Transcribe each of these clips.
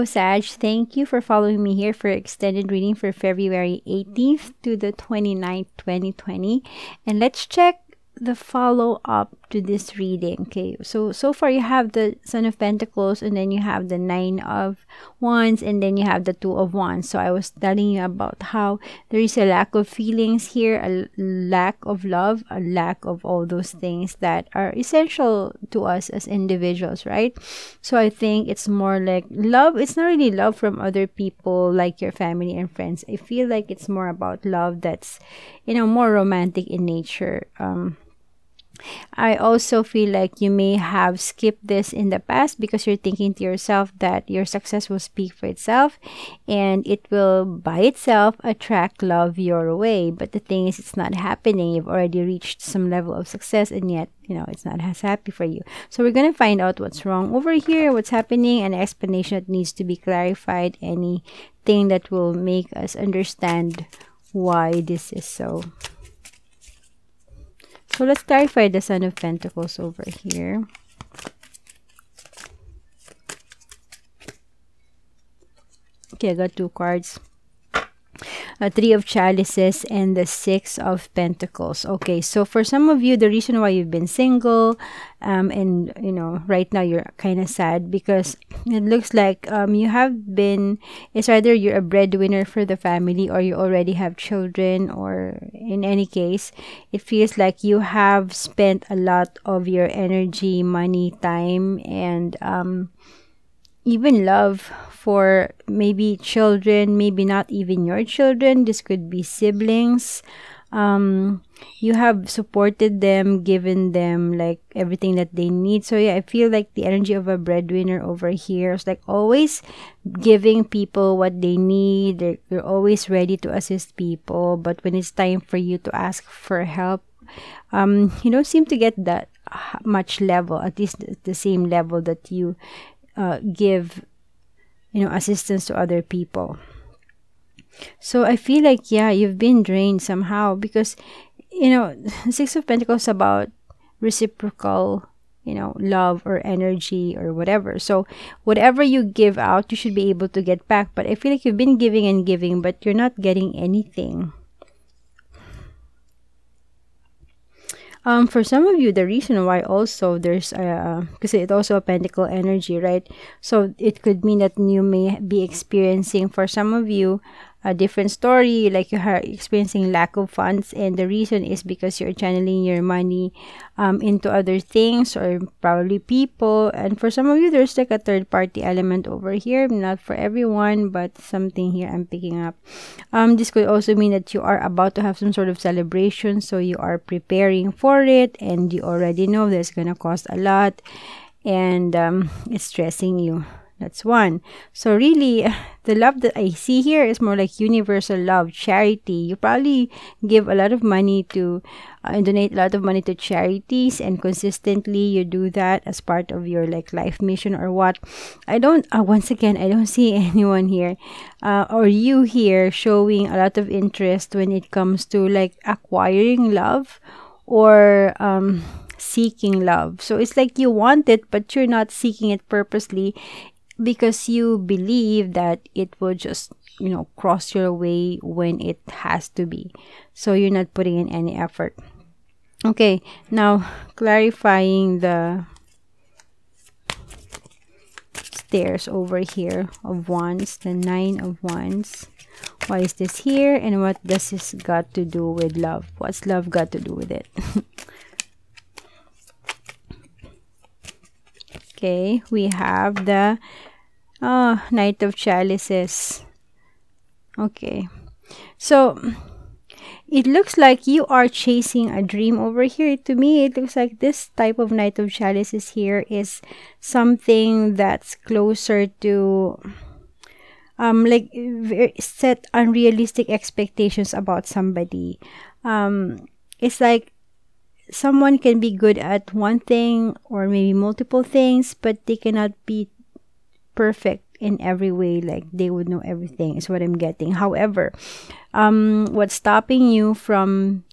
Hello, Sag. Thank you for following me here for extended reading for February 18th to the 29th, 2020. And let's check the follow up to this reading. Okay, so so far you have the Son of Pentacles, and then you have the Nine of Wands, and then you have the Two of Wands. So I was telling you about how there is a lack of feelings here, a lack of love, a lack of all those things that are essential to us as individuals, right? So I think it's more like love. It's not really love from other people, like your family and friends. I feel like it's more about love that's, you know, more romantic in nature. Um, I also feel like you may have skipped this in the past because you're thinking to yourself that your success will speak for itself and it will by itself attract love your way. But the thing is, it's not happening. You've already reached some level of success and yet, you know, it's not as happy for you. So we're going to find out what's wrong over here, what's happening, and explanation that needs to be clarified, anything that will make us understand why this is so. So let's clarify the Son of Pentacles over here. Okay, I got two cards a three of chalices and the six of pentacles. Okay so for some of you the reason why you've been single um, and you know right now you're kind of sad because it looks like um, you have been it's either you're a breadwinner for the family or you already have children or in any case it feels like you have spent a lot of your energy money time and um, even love for maybe children, maybe not even your children. This could be siblings. Um, you have supported them, given them like everything that they need. So yeah, I feel like the energy of a breadwinner over here is like always giving people what they need. They're, you're always ready to assist people, but when it's time for you to ask for help, um, you don't seem to get that much level, at least the same level that you uh, give you know assistance to other people. So i feel like yeah you've been drained somehow because you know six of pentacles about reciprocal you know love or energy or whatever. So whatever you give out you should be able to get back. But i feel like you've been giving and giving but you're not getting anything Um, for some of you, the reason why also there's because it's also a pentacle energy, right? So it could mean that you may be experiencing for some of you a different story like you're experiencing lack of funds and the reason is because you're channeling your money um, into other things or probably people. And for some of you there's like a third party element over here not for everyone but something here i'm picking up. Um, this could also mean that you are about to have some sort of celebration so you are preparing for it and you already know that's gonna cost a lot and um, it's stressing you that's one. So really, the love that I see here is more like universal love, charity. You probably give a lot of money to uh, donate a lot of money to charities and consistently you do that as part of your like life mission or what. I don't uh, once again, I don't see anyone here uh, or you here showing a lot of interest when it comes to like acquiring love or um seeking love. So it's like you want it, but you're not seeking it purposely because you believe that it will just you know cross your way when it has to be. So you're not putting in any effort. Okay now clarifying the stairs over here of wands the nine of wands. Why is this here and what does this got to do with love? What's love got to do with it? Okay we have the Ah, Knight of Chalices. Okay. So, it looks like you are chasing a dream over here. To me, it looks like this type of Knight of Chalices here is something that's closer to um like set unrealistic expectations about somebody. Um it's like someone can be good at one thing or maybe multiple things, but they cannot be perfect in every way like they would know everything is what i'm getting however um what's stopping you from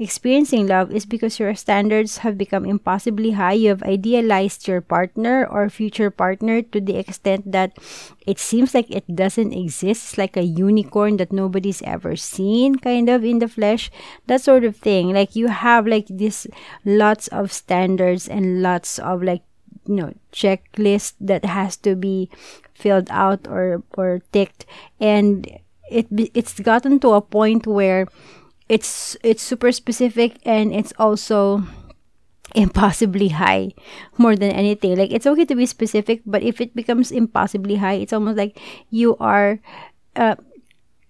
experiencing love is because your standards have become impossibly high. You have idealized your partner or future partner to the extent that it seems like it doesn't exist. It's like a unicorn that nobody's ever seen, kind of in the flesh. That sort of thing. Like you have like this lots of standards and lots of like you know checklist that has to be filled out or or ticked. And it it's gotten to a point where it's it's super specific and it's also impossibly high more than anything. Like it's okay to be specific but if it becomes impossibly high it's almost like you are uh,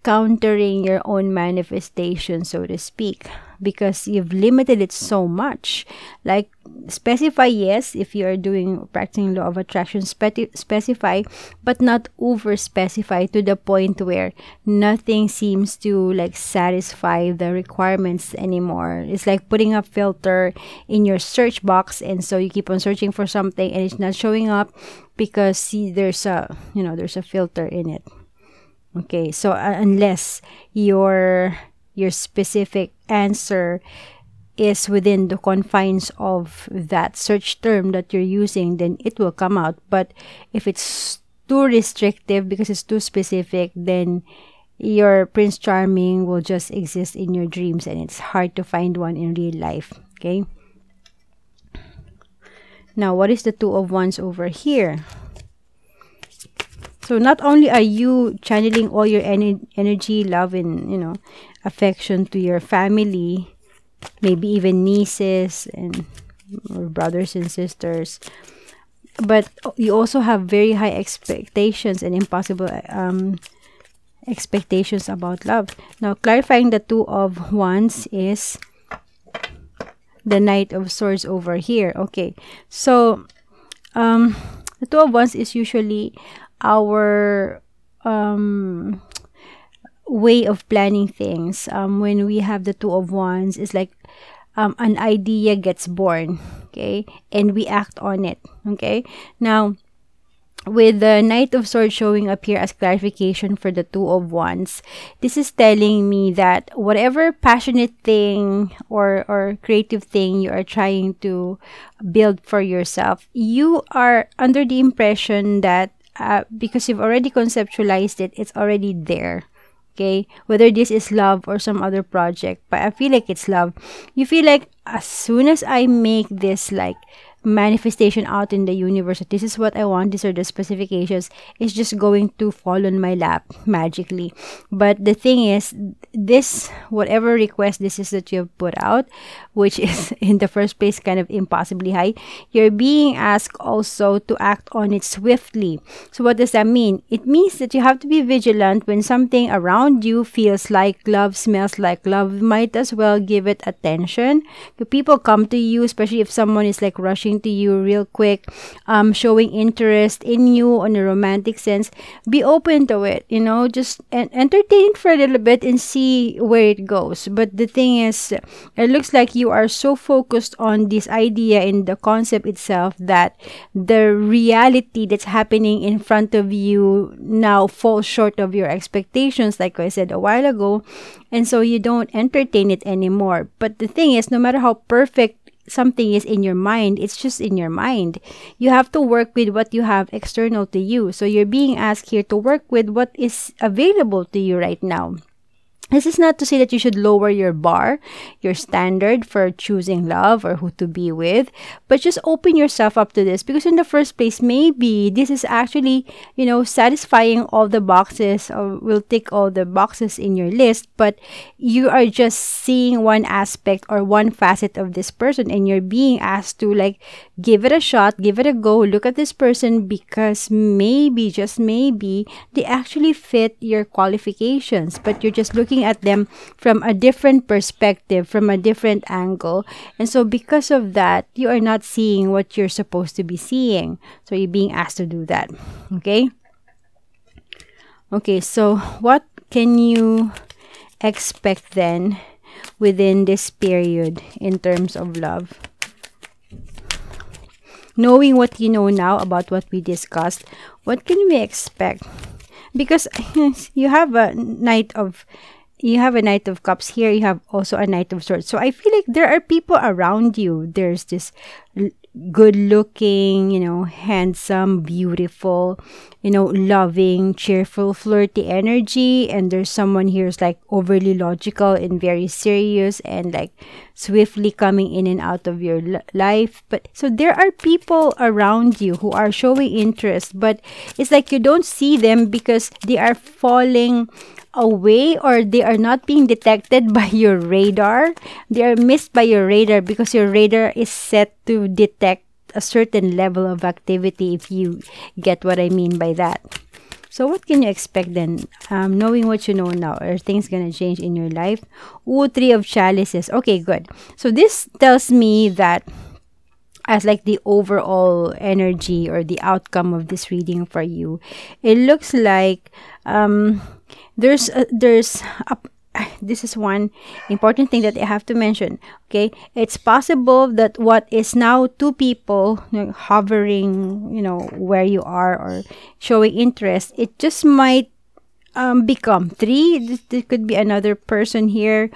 countering your own manifestation so to speak because you've limited it so much. Like specify yes if you are doing practicing law of attraction spe- specify but not over specify to the point where nothing seems to like satisfy the requirements anymore it's like putting a filter in your search box and so you keep on searching for something and it's not showing up because see there's a you know there's a filter in it okay so uh, unless your your specific answer is within the confines of that search term that you're using, then it will come out. But if it's too restrictive because it's too specific, then your Prince Charming will just exist in your dreams and it's hard to find one in real life. Okay? Now, what is the Two of Wands over here? So not only are you channeling all your en- energy, love, and you know, affection to your family, maybe even nieces and brothers and sisters, but you also have very high expectations and impossible um, expectations about love. Now, clarifying the two of wands is the knight of swords over here. Okay, so um, the two of wands is usually our um, way of planning things um, when we have the two of wands is like um, an idea gets born okay? And we act on it okay? Now with the knight of swords showing up here as clarification for the two of wands this is telling me that whatever passionate thing or or creative thing you are trying to build for yourself you are under the impression that uh, because you've already conceptualized it, it's already there. Okay, whether this is love or some other project, but I feel like it's love. You feel like as soon as I make this like manifestation out in the universe this is what I want, these are the specifications, it's just going to fall on my lap magically. But the thing is, this, whatever request this is that you have put out, which is in the first place kind of impossibly high, you're being asked also to act on it swiftly. So, what does that mean? It means that you have to be vigilant when something around you feels like love, smells like love, might as well give it attention. People come to you, especially if someone is like rushing to you real quick, um, showing interest in you on a romantic sense, be open to it, you know, just en- entertain for a little bit and see where it goes. But the thing is, it looks like you are so focused on this idea and the concept itself that the reality that's happening in front of you now falls short of your expectations, like I said a while ago. And so you don't entertain it anymore. But the thing is, no matter how perfect something is in your mind, it's just in your mind. You have to work with what you have external to you. So you're being asked here to work with what is available to you right now. This is not to say that you should lower your bar, your standard for choosing love or who to be with, but just open yourself up to this because in the first place, maybe this is actually, you know, satisfying all the boxes or will tick all the boxes in your list, but you are just seeing one aspect or one facet of this person and you're being asked to like give it a shot, give it a go, look at this person because maybe, just maybe, they actually fit your qualifications, but you're just looking at them from a different perspective, from a different angle. And so, because of that, you are not seeing what you're supposed to be seeing. So, you're being asked to do that. Okay? Okay, so what can you expect then within this period in terms of love? Knowing what you know now about what we discussed, what can we expect? Because you have a knight of you have a knight of cups here you have also a knight of swords so i feel like there are people around you there's this good looking, you know, handsome, beautiful, you know, loving, cheerful, flirty energy. And there's someone here who's like overly logical and very serious and like swiftly coming in and out of your life. But so there are people around you who are showing interest, but it's like you don't see them because they are falling away or they are not being detected by your radar. They are missed by your radar because your radar is set to detect a certain level of activity if you get what I mean by that. So what can you expect then? Um, knowing what you know now, are things gonna change in your life? Ooh, three of chalices. Okay, good. So this tells me that as like the overall energy or the outcome of this reading for you, it looks like um there's a, there's a, this is one important thing that I have to mention. Okay, it's possible that what is now two people hovering, you know, where you are or showing interest, it just might um, become three. There could be another person here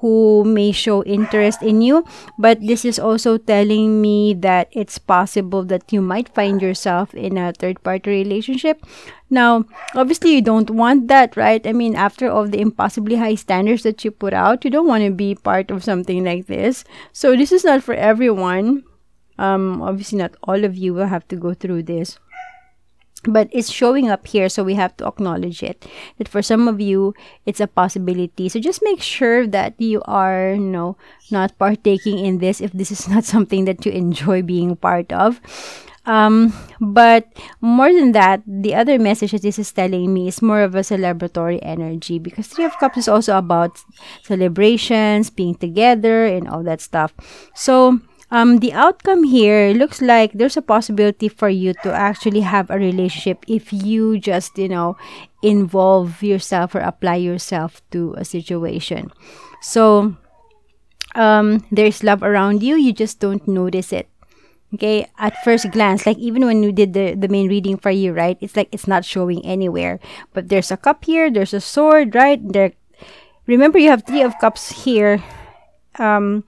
who may show interest in you but this is also telling me that it's possible that you might find yourself in a third party relationship. Now obviously you don't want that right? I mean after all the impossibly high standards that you put out you don't want to be part of something like this. So this is not for everyone. Um obviously not all of you will have to go through this but it's showing up here so we have to acknowledge it. That for some of you it's a possibility. So just make sure that you are you know not partaking in this if this is not something that you enjoy being part of. Um, but more than that the other message that this is telling me is more of a celebratory energy because three of cups is also about celebrations being together and all that stuff. So um, the outcome here looks like there's a possibility for you to actually have a relationship if you just, you know, involve yourself or apply yourself to a situation. So, um, there's love around you, you just don't notice it. Okay, at first glance, like even when you did the, the main reading for you, right? It's like it's not showing anywhere. But there's a cup here, there's a sword, right? There remember you have three of cups here. Um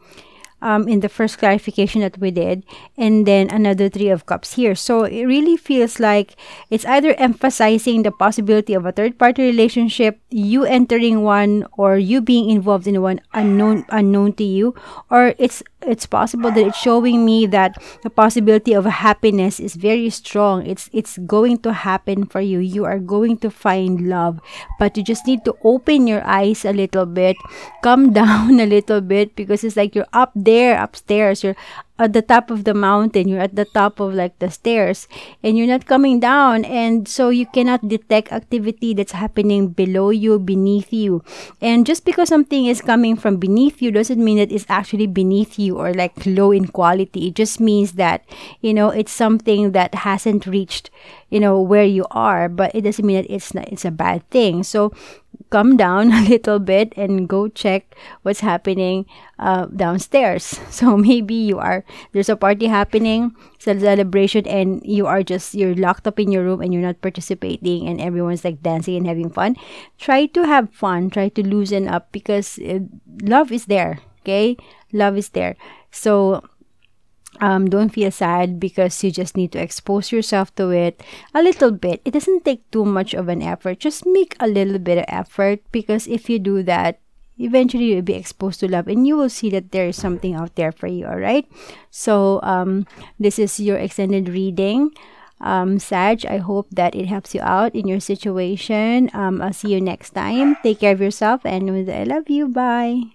um, in the first clarification that we did, and then another Three of Cups here. So it really feels like it's either emphasizing the possibility of a third party relationship, you entering one, or you being involved in one unknown unknown to you, or it's it's possible that it's showing me that the possibility of happiness is very strong. It's it's going to happen for you. You are going to find love, but you just need to open your eyes a little bit, come down a little bit because it's like you're up there upstairs. You're at the top of the mountain you're at the top of like the stairs and you're not coming down and so you cannot detect activity that's happening below you beneath you. And just because something is coming from beneath you doesn't mean that it's actually beneath you or like low in quality. It just means that you know it's something that hasn't reached you know where you are but it doesn't mean that it's not, it's a bad thing. So come down a little bit and go check what's happening uh, downstairs. So maybe you are there's a party happening, celebration, and you are just you're locked up in your room and you're not participating, and everyone's like dancing and having fun. Try to have fun. Try to loosen up because uh, love is there. Okay, love is there. So um, don't feel sad because you just need to expose yourself to it a little bit. It doesn't take too much of an effort. Just make a little bit of effort because if you do that, eventually you'll be exposed to love and you will see that there is something out there for you. All right. So um, this is your extended reading. Um, Sag, I hope that it helps you out in your situation. Um, I'll see you next time. Take care of yourself and I love you. Bye.